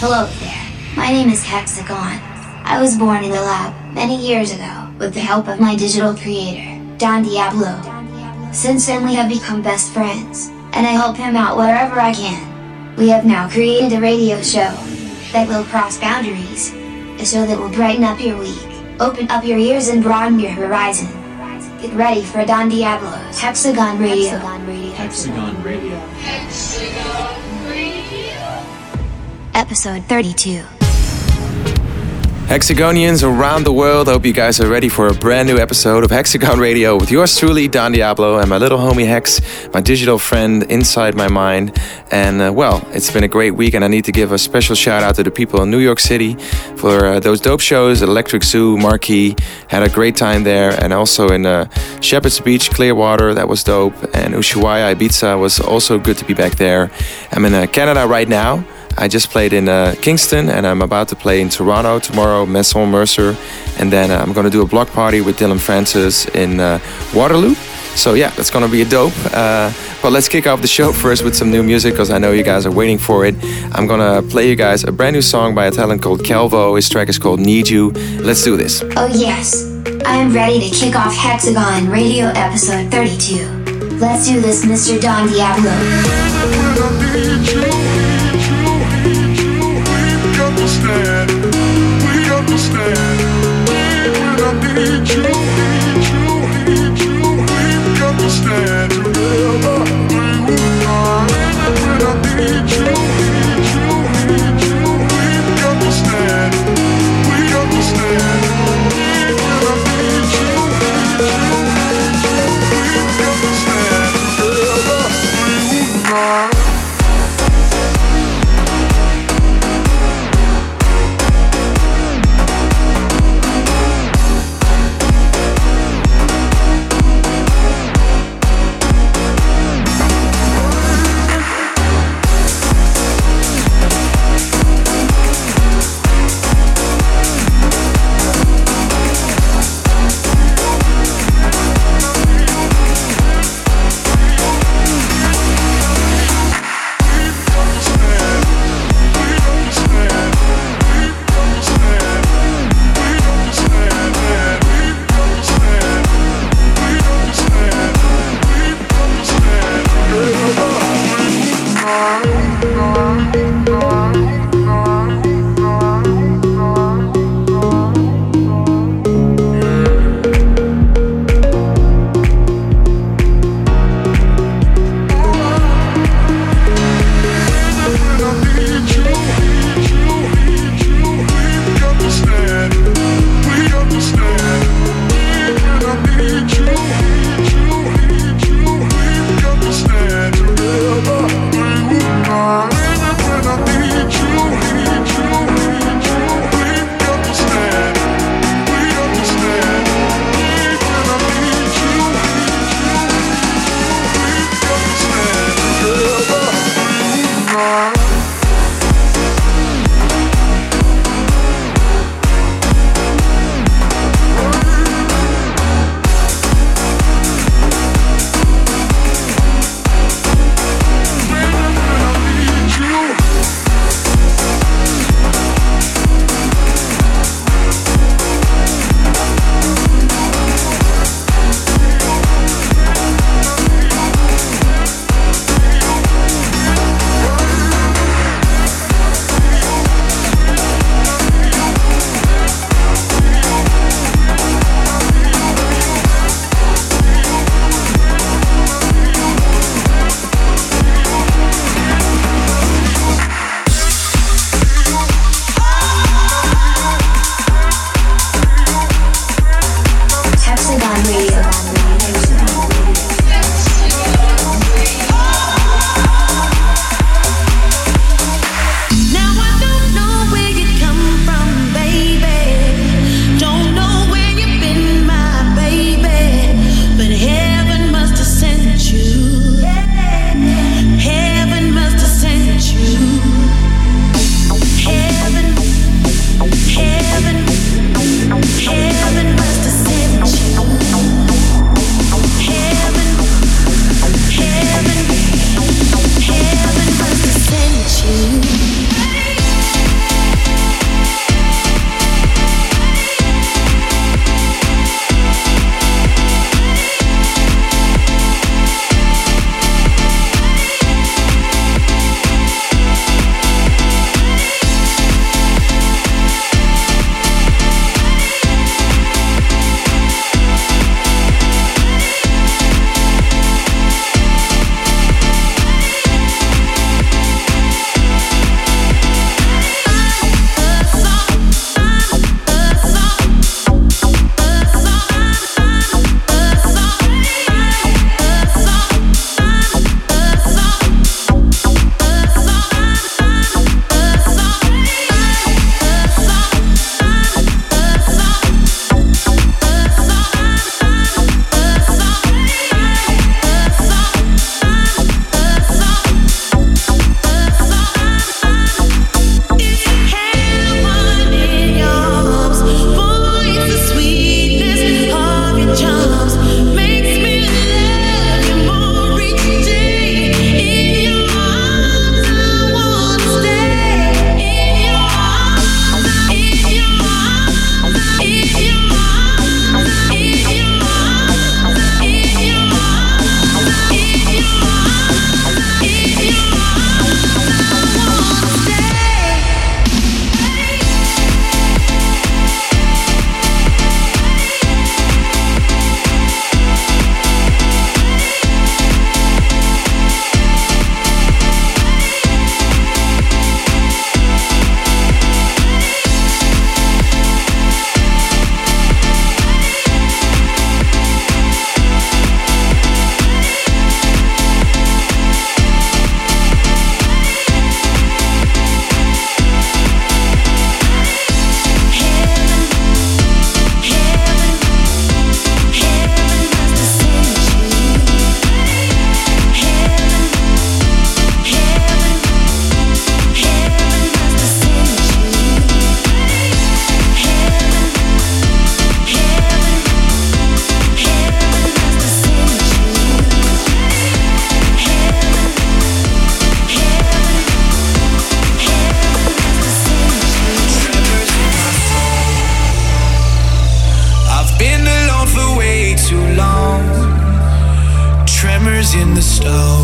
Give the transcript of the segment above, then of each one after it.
Hello there. My name is Hexagon. I was born in the lab many years ago with the help of my digital creator, Don Diablo. Since then we have become best friends, and I help him out wherever I can. We have now created a radio show that will cross boundaries, a show that will brighten up your week, open up your ears and broaden your horizon. Get ready for Don Diablo's Hexagon Radio. Hexagon Radio. Hexagon Radio. Hexagon Radio. Episode 32. Hexagonians around the world, hope you guys are ready for a brand new episode of Hexagon Radio with yours truly, Don Diablo, and my little homie Hex, my digital friend inside my mind. And uh, well, it's been a great week, and I need to give a special shout out to the people in New York City for uh, those dope shows Electric Zoo, Marquee. Had a great time there, and also in uh, Shephard's Beach, Clearwater, that was dope. And Ushuaia, Ibiza was also good to be back there. I'm in uh, Canada right now. I just played in uh, Kingston and I'm about to play in Toronto tomorrow, Maison Mercer. And then uh, I'm going to do a block party with Dillon Francis in uh, Waterloo. So yeah, that's going to be a dope. Uh, but let's kick off the show first with some new music because I know you guys are waiting for it. I'm going to play you guys a brand new song by a talent called Calvo. His track is called Need You. Let's do this. Oh, yes. I am ready to kick off Hexagon Radio episode 32. Let's do this, Mr. Don Diablo. Understand. When I need you, stone.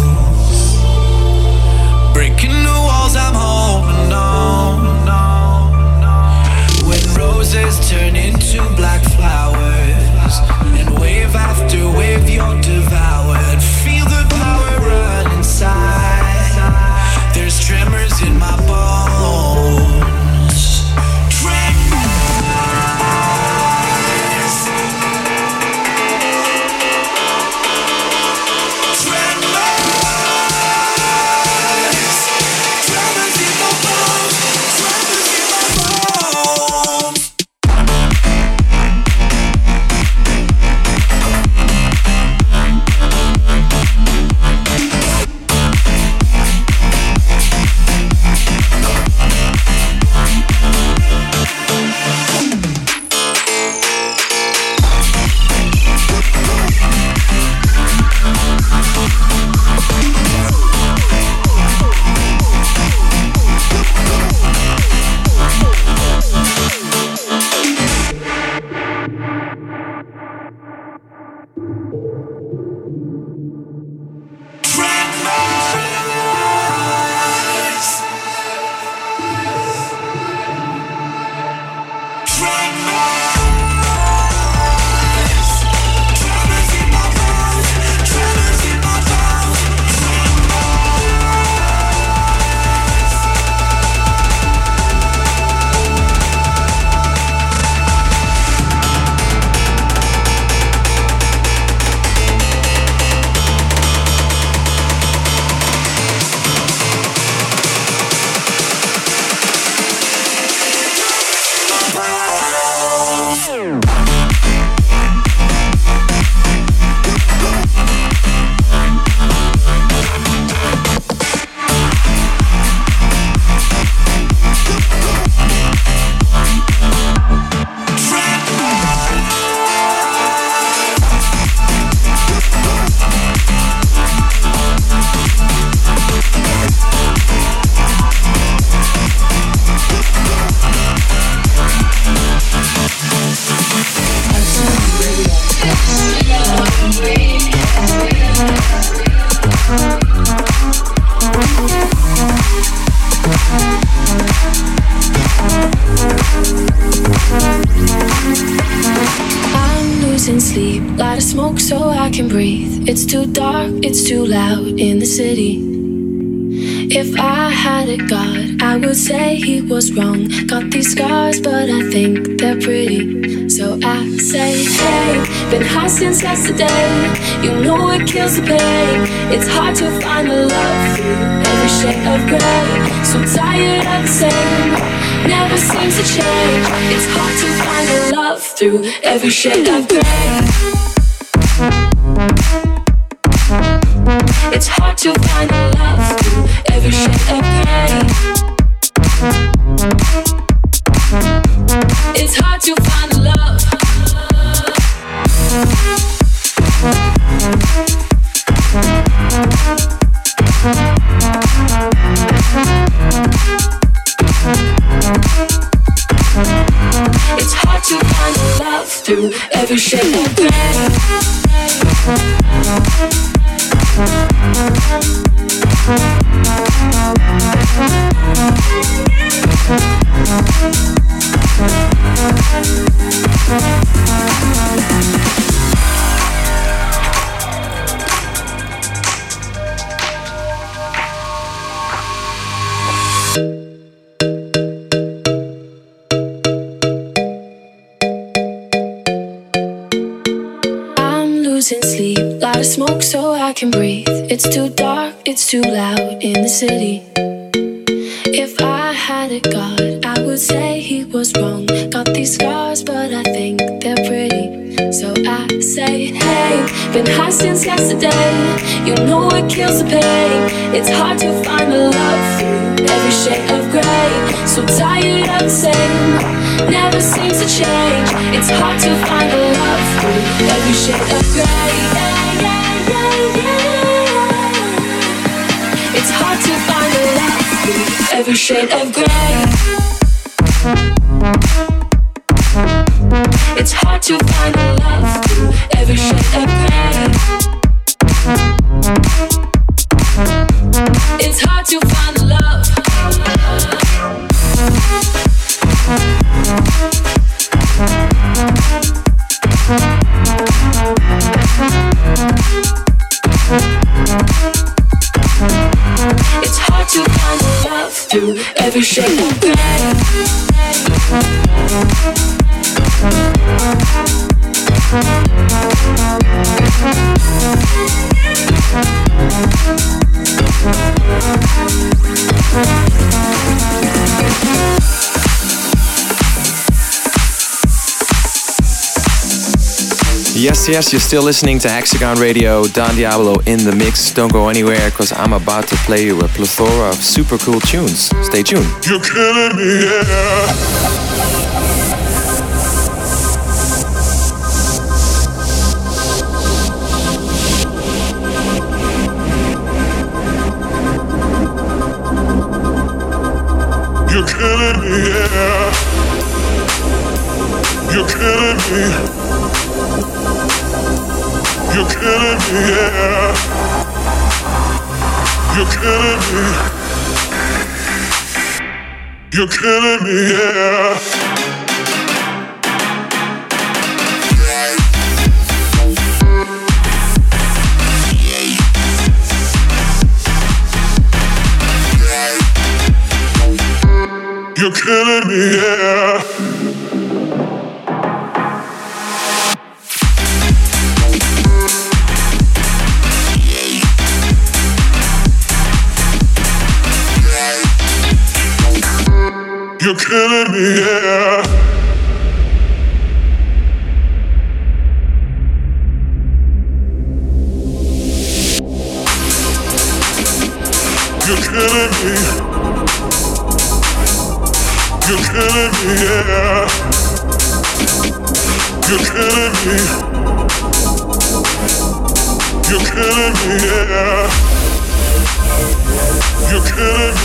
Through every shade of gray. It's too dark, it's too loud in the city. If I had a god, I would say he was wrong. Got these scars, but I think they're pretty. So I say, hey, been high since yesterday. You know it kills the pain. It's hard to find the love through every shade of gray. So tired of the same, never seems to change. It's hard to find the love through every shade of gray. every shade of gray. It's hard to find a love through every shade of gray. It's hard to find a love. do every shake. Yes, you're still listening to Hexagon Radio, Don Diablo in the mix. Don't go anywhere because I'm about to play you a plethora of super cool tunes. Stay tuned. You're killing me, yeah. You're killing me, yeah. You're killing me. Yeah. You're killing me. You're killing me, yeah. You're killing me, yeah.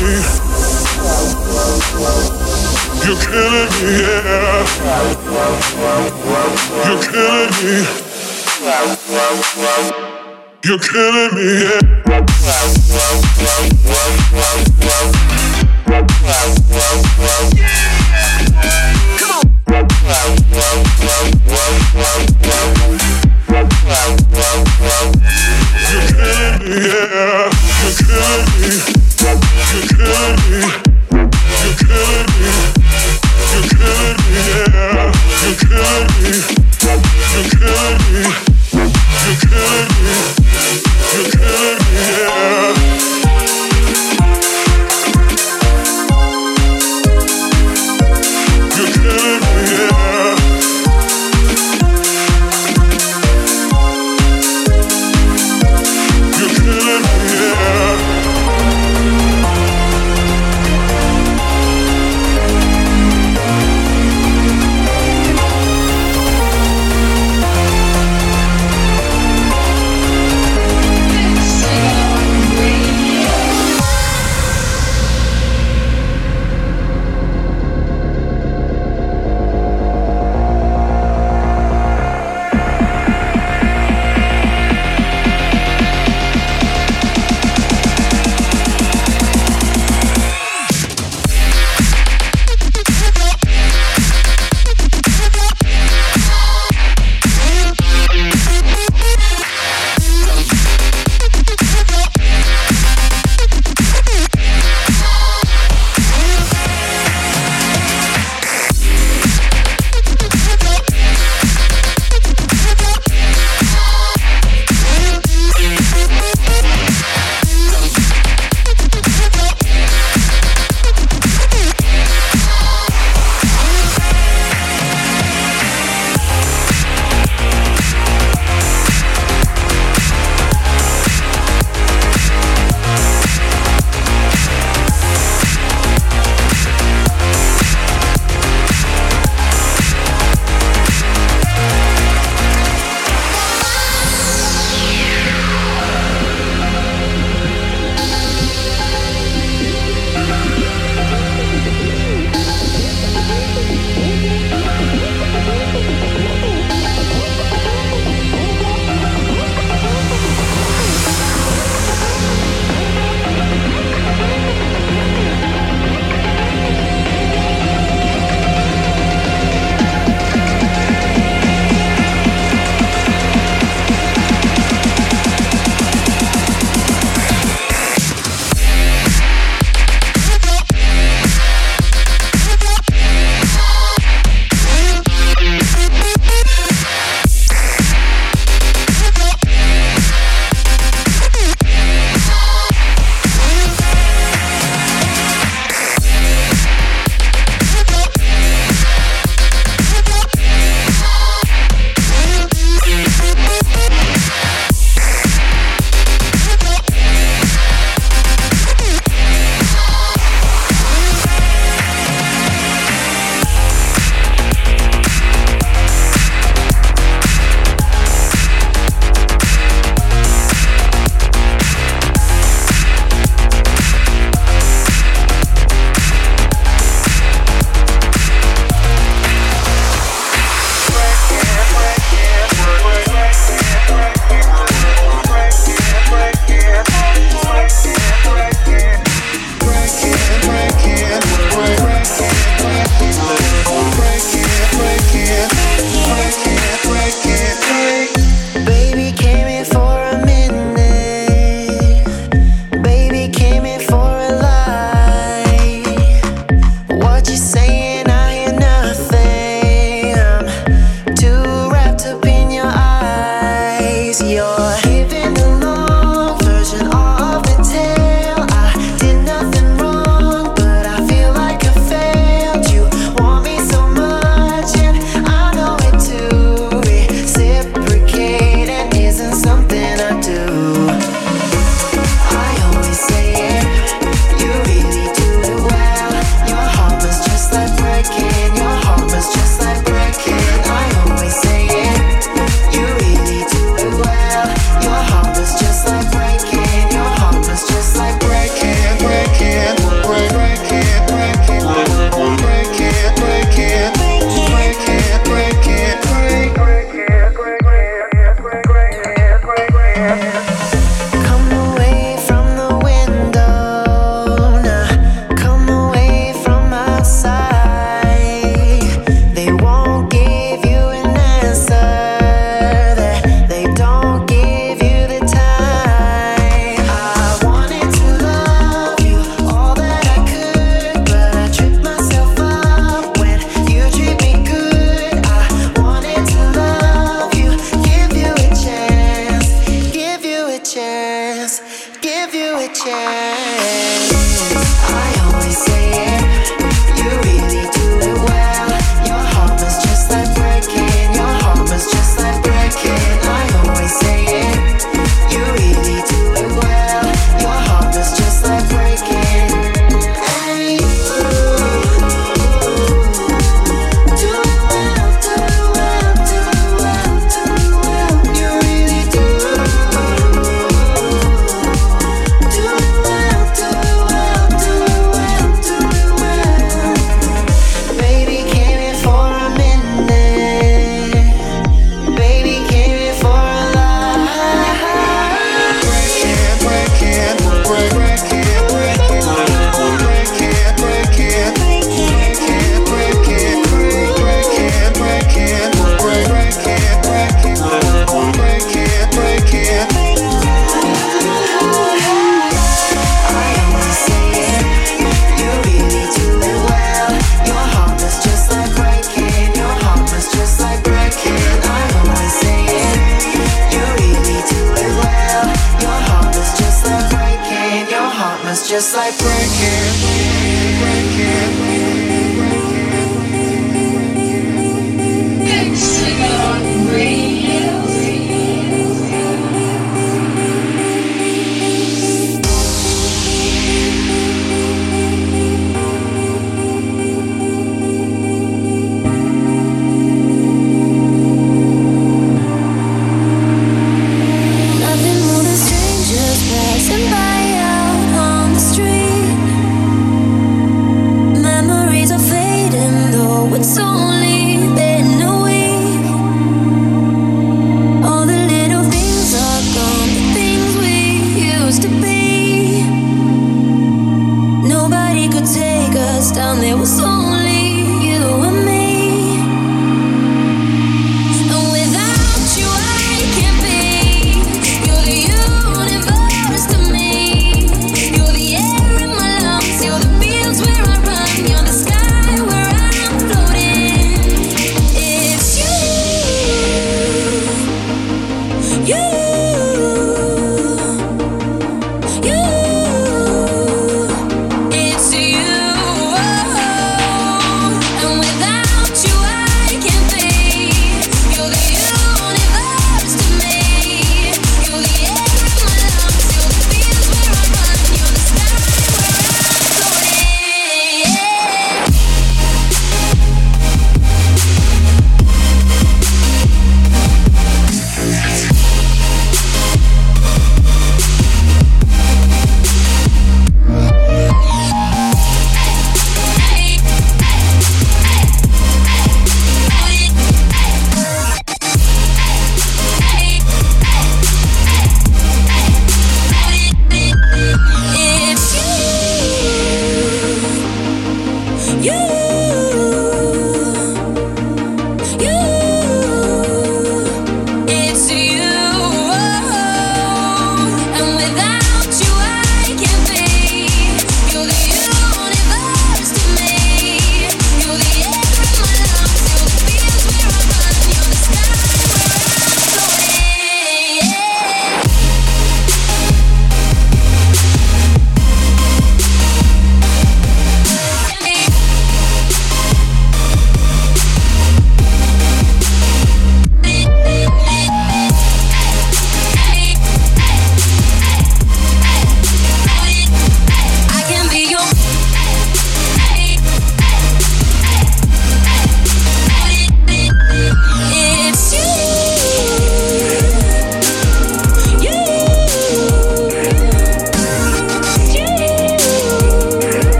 You're killing me, yeah. You're killing me. You're killing me, yeah. Come on. You're killing me, yeah. You're killing me. Me. You're killing me, yeah.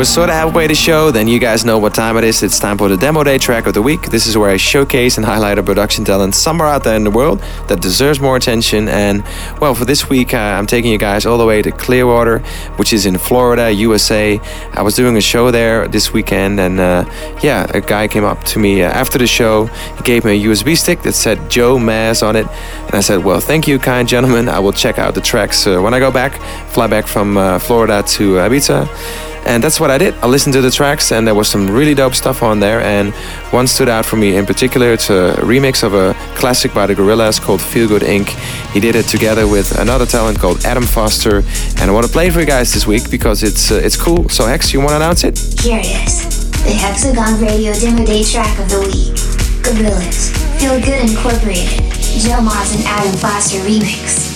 We're sort of halfway to show, then you guys know what time it is. It's time for the demo day track of the week. This is where I showcase and highlight a production talent somewhere out there in the world that deserves more attention. And well, for this week, uh, I'm taking you guys all the way to Clearwater, which is in Florida, USA. I was doing a show there this weekend, and uh, yeah, a guy came up to me uh, after the show. He gave me a USB stick that said Joe Maz on it, and I said, "Well, thank you, kind gentleman. I will check out the tracks uh, when I go back, fly back from uh, Florida to Ibiza." And that's what I did. I listened to the tracks, and there was some really dope stuff on there. And one stood out for me in particular. It's a remix of a classic by the Gorillaz called Feel Good Inc. He did it together with another talent called Adam Foster. And I want to play it for you guys this week because it's uh, it's cool. So Hex, you want to announce it? Here it is, the Hexagon Radio Demo Day track of the week. Gorillaz, Feel Good Incorporated, Joe Maz and Adam Foster remix.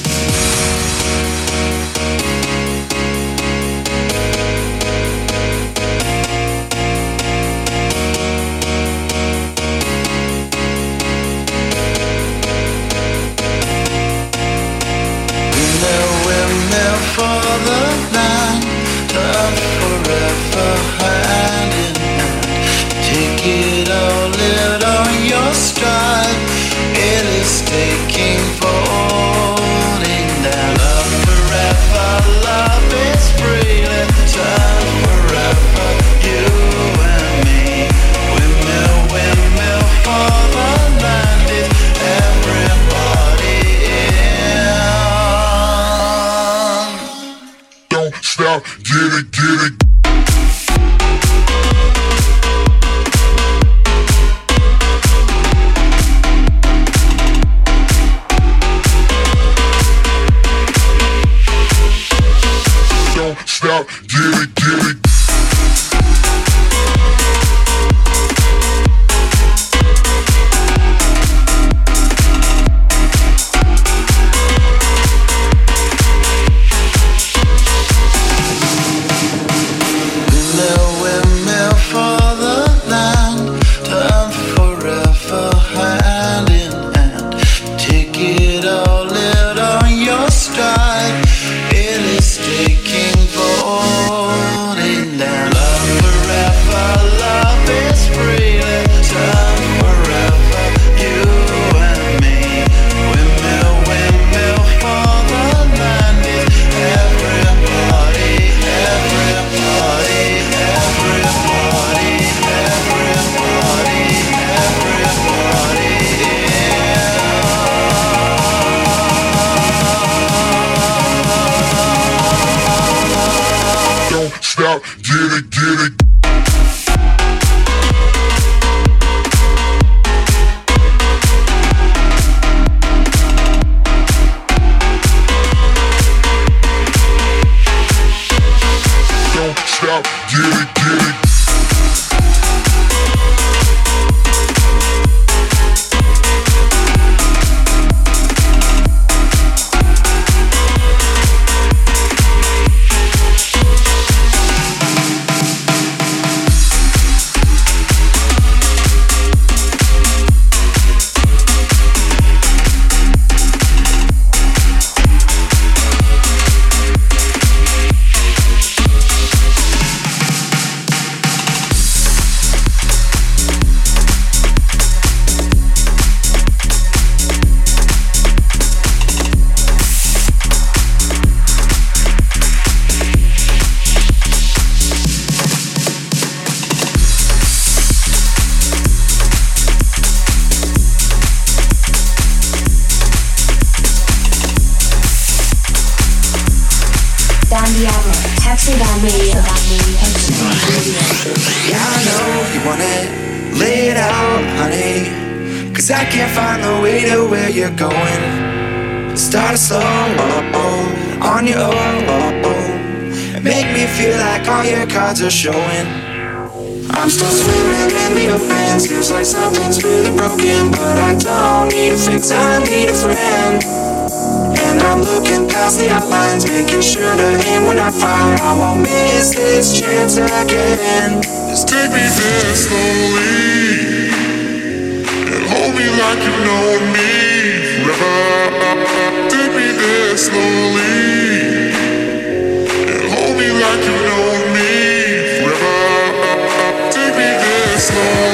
shooter, aim when I fire. I won't miss this chance again. Just take me there slowly and hold me like you know me forever. Take me there slowly and hold me like you know me forever. Take me there slowly.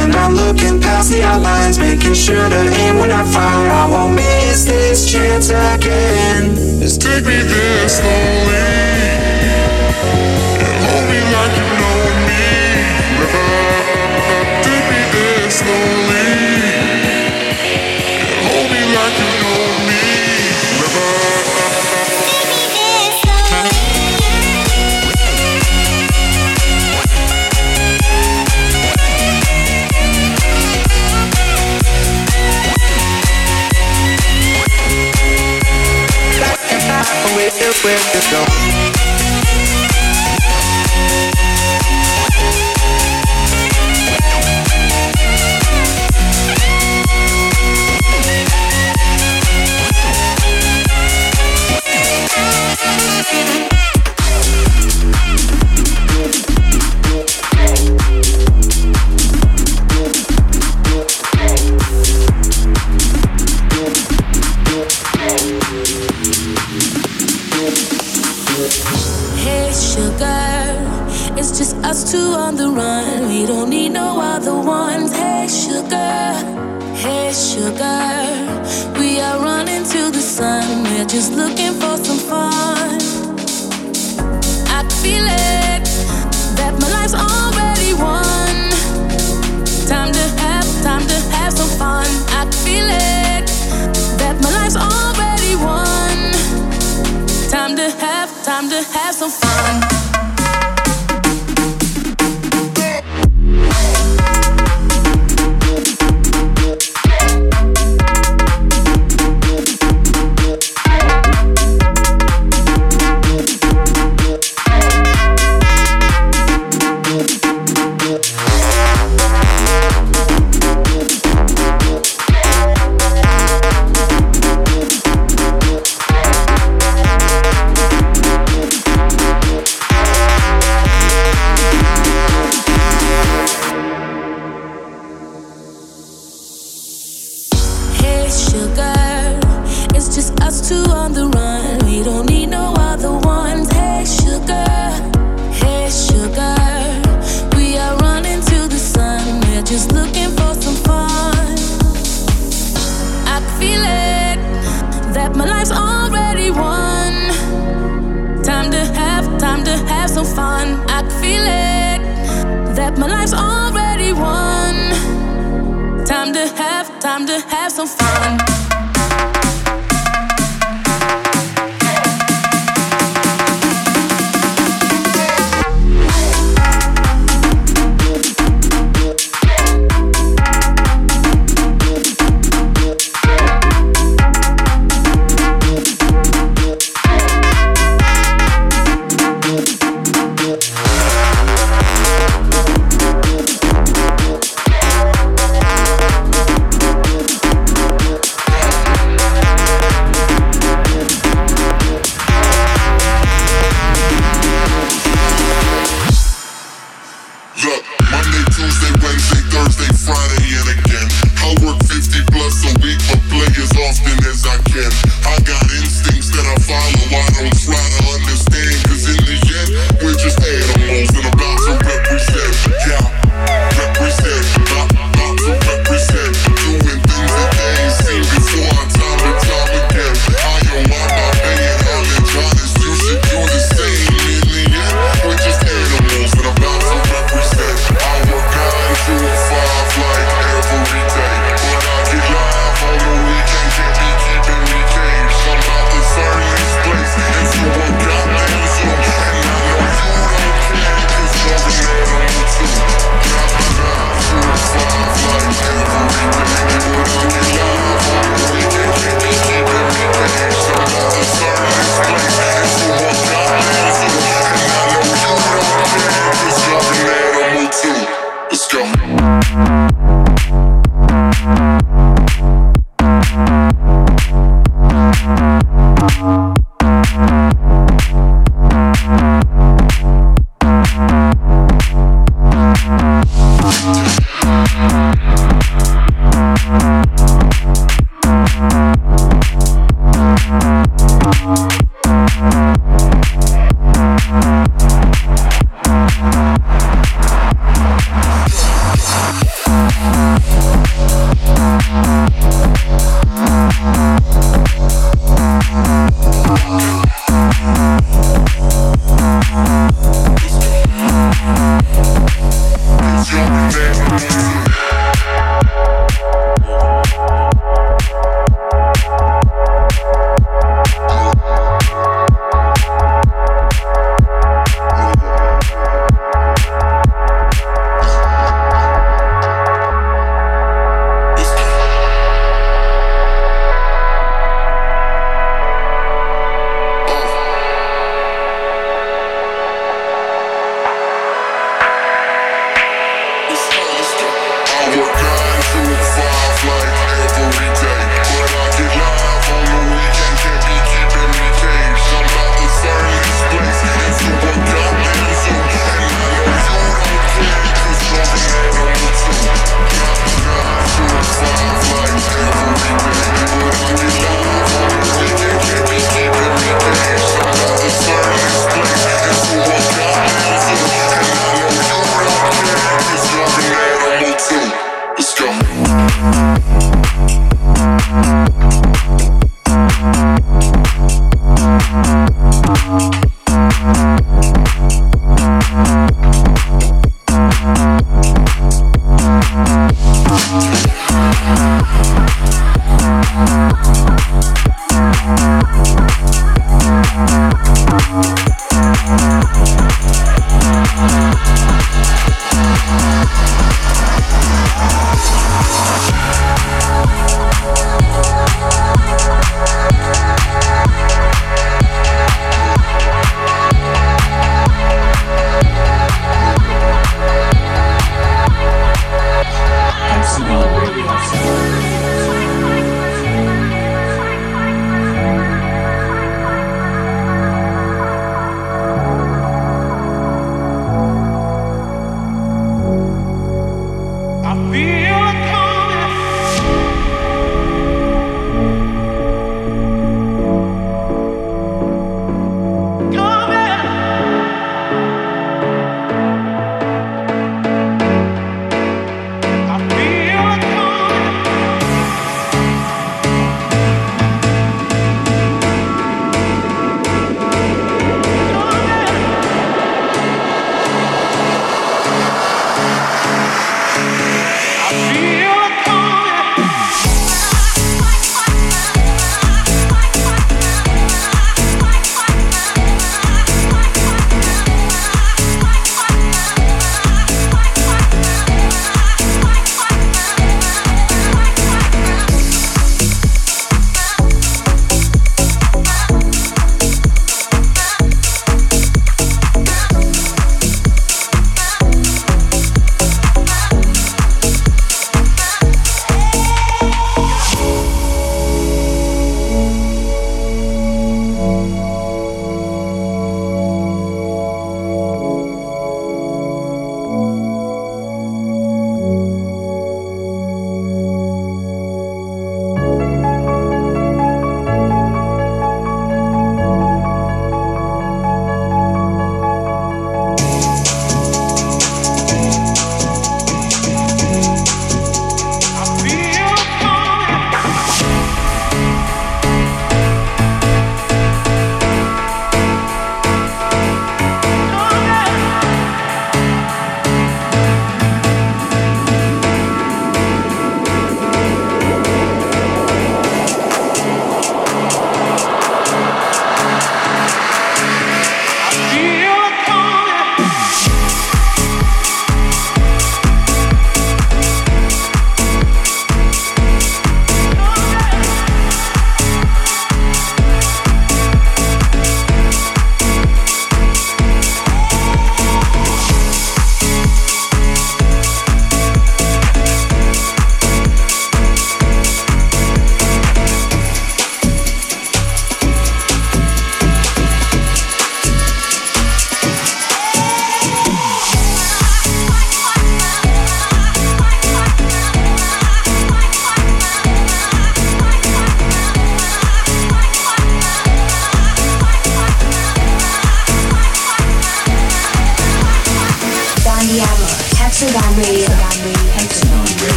And I'm looking past the outlines, making sure to aim when I fire. I won't miss this chance again. Just take me there slowly and hold me like you. We're just going.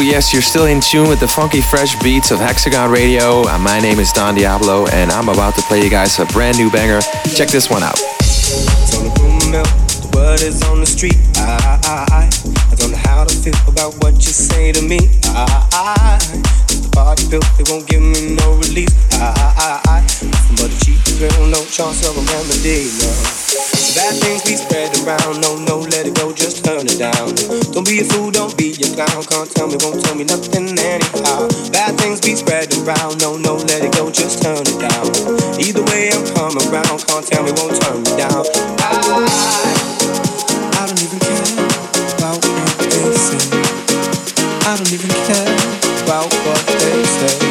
Yes, you're still in tune with the funky fresh beats of Hexagon Radio. Uh, my name is Don Diablo, and I'm about to play you guys a brand new banger. Check this one out. the word is on the street. I, I, I, I don't know how to feel about what you say to me. I, I, the party built, they won't give me no release. I, I, I, a no chance of a remedy. No. Bad things be spreading around. No, no, let it go, just turn it down. Don't be a fool, don't be a clown. Can't tell me, won't tell me nothing anyhow. Bad things be spreading around. No, no, let it go, just turn it down. Either way, I'm coming around. Can't tell me, won't turn me down. I, I don't even care about what they say. I don't even care about what they say.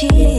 I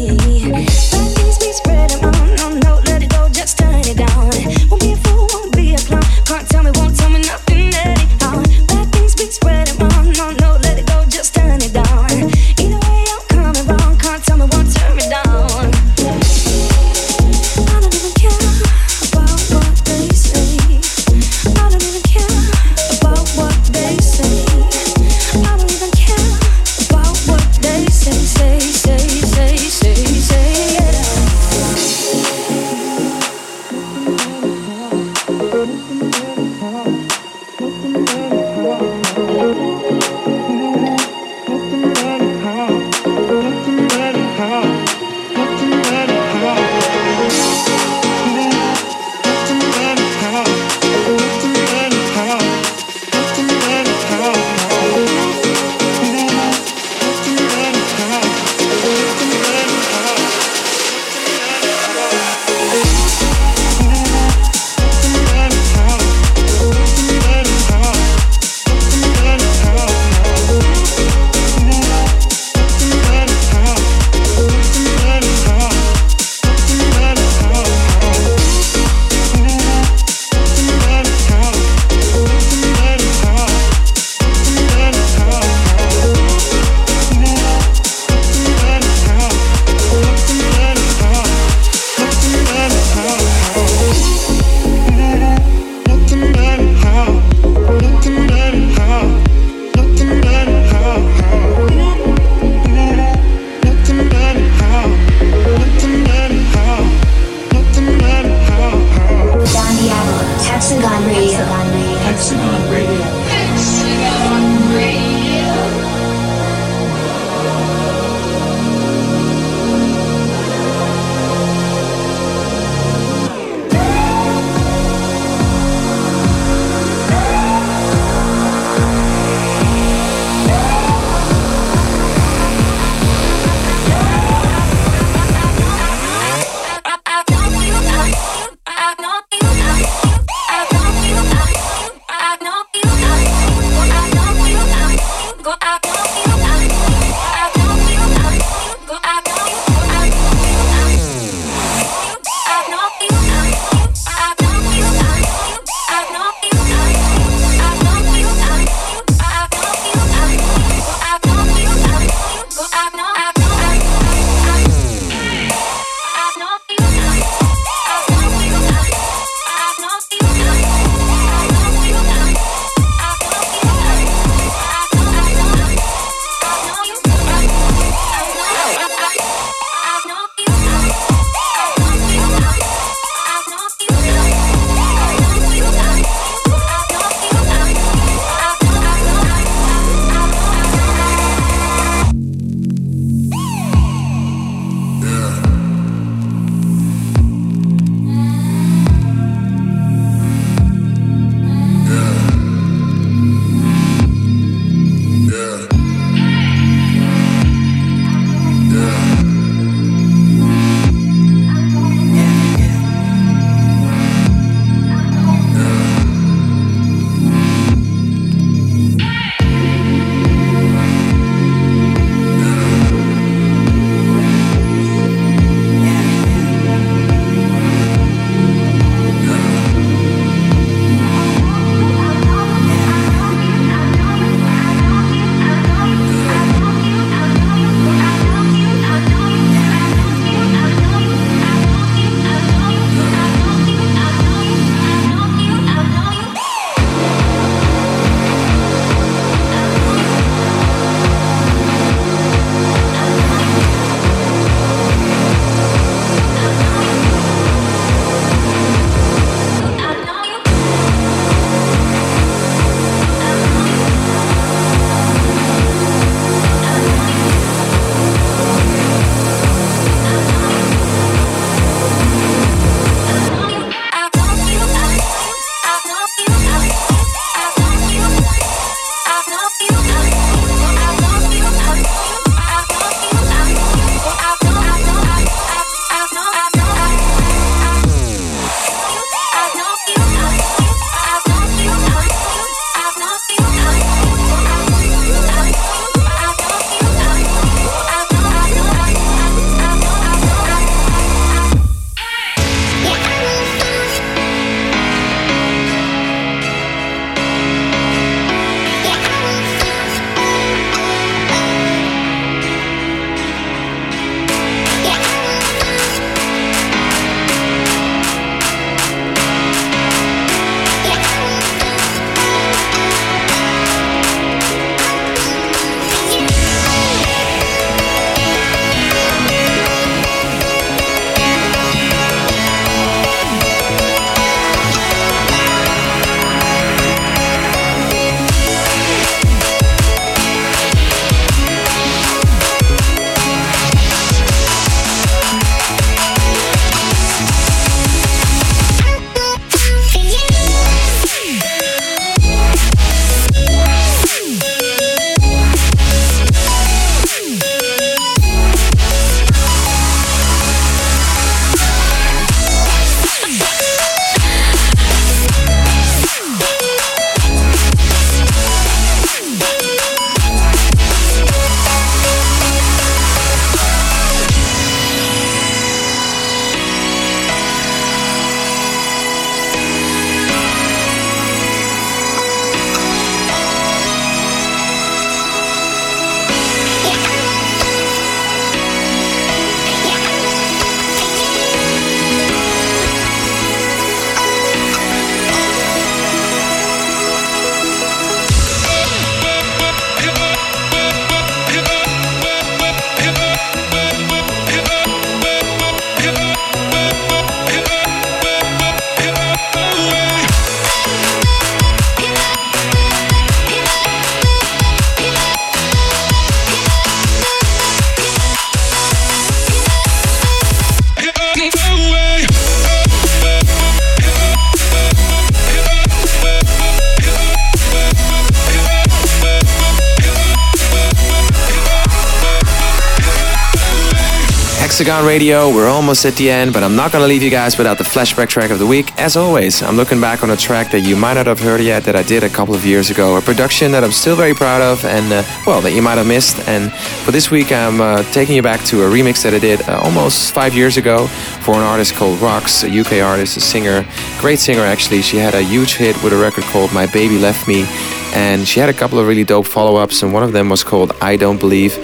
Hexagon Radio. We're almost at the end, but I'm not to leave you guys without the flashback track of the week. As always, I'm looking back on a track that you might not have heard yet that I did a couple of years ago, a production that I'm still very proud of, and uh, well, that you might have missed. And for this week, I'm uh, taking you back to a remix that I did uh, almost five years ago for an artist called Rox, a UK artist, a singer, great singer actually. She had a huge hit with a record called My Baby Left Me, and she had a couple of really dope follow ups, and one of them was called I Don't Believe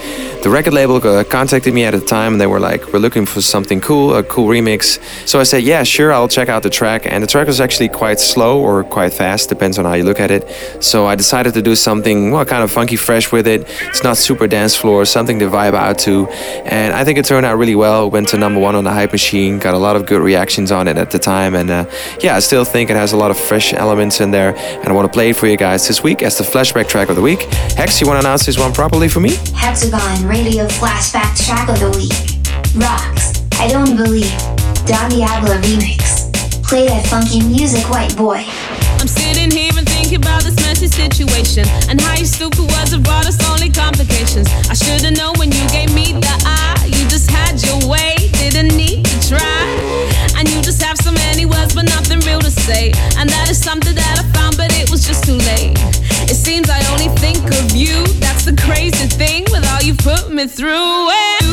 the record label uh, contacted me at the time and they were like, We're looking for something cool, a cool remix. So I said, Yeah, sure, I'll check out the track. And the track was actually quite slow or quite fast, depends on how you look at it. So I decided to do something, well, kind of funky fresh with it. It's not super dance floor, something to vibe out to. And I think it turned out really well. Went to number one on the Hype Machine, got a lot of good reactions on it at the time. And uh, yeah, I still think it has a lot of fresh elements in there. And I want to play it for you guys this week as the flashback track of the week. Hex, you want to announce this one properly for me? Hexagon Radio Flashback Track of the Week. Rox. I don't believe. Don Diablo remix. Play that funky music, white boy. I'm sitting here and thinking about this messy situation and how you stupid words have brought us only complications. I should've known when you gave me the eye. You just had your way, didn't need to try. And you just have so many words, but nothing real to say. And that is something that I found, but it was just too late. Seems I only think of you. That's the crazy thing with all you put me through. I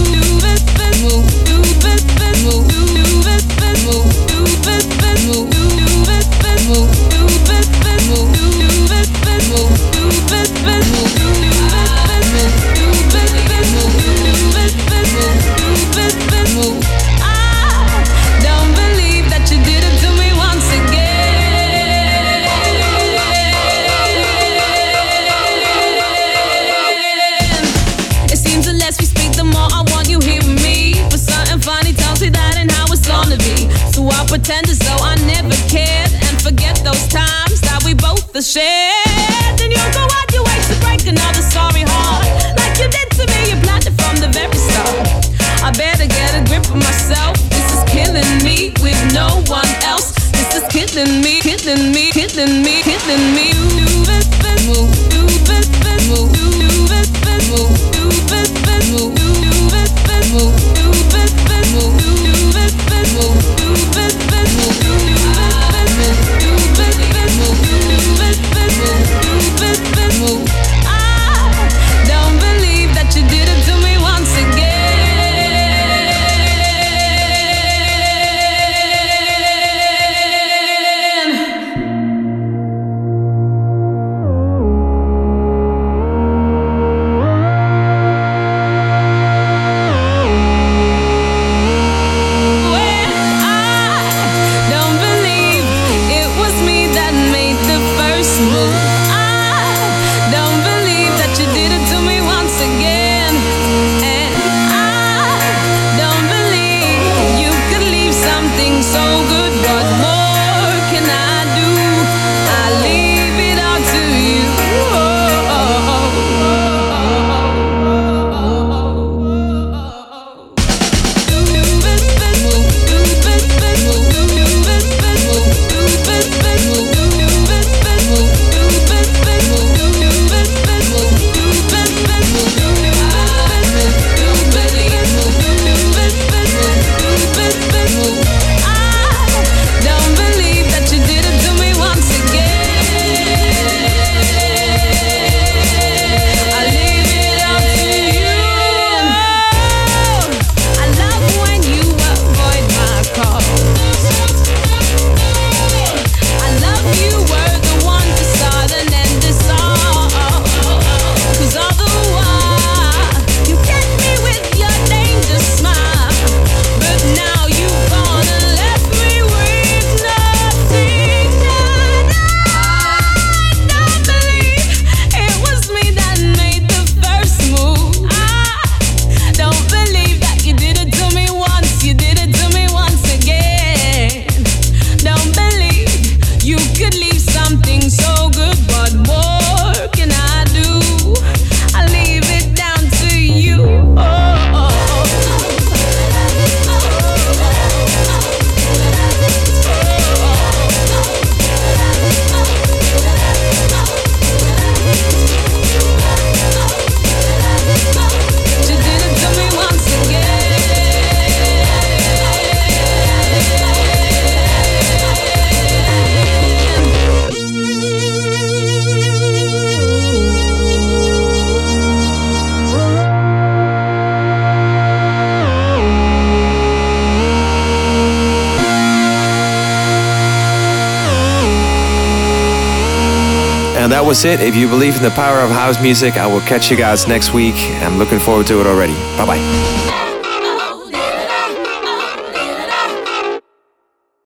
that was it. If you believe in the power of house music, I will catch you guys next week. I'm looking forward to it already. Bye bye.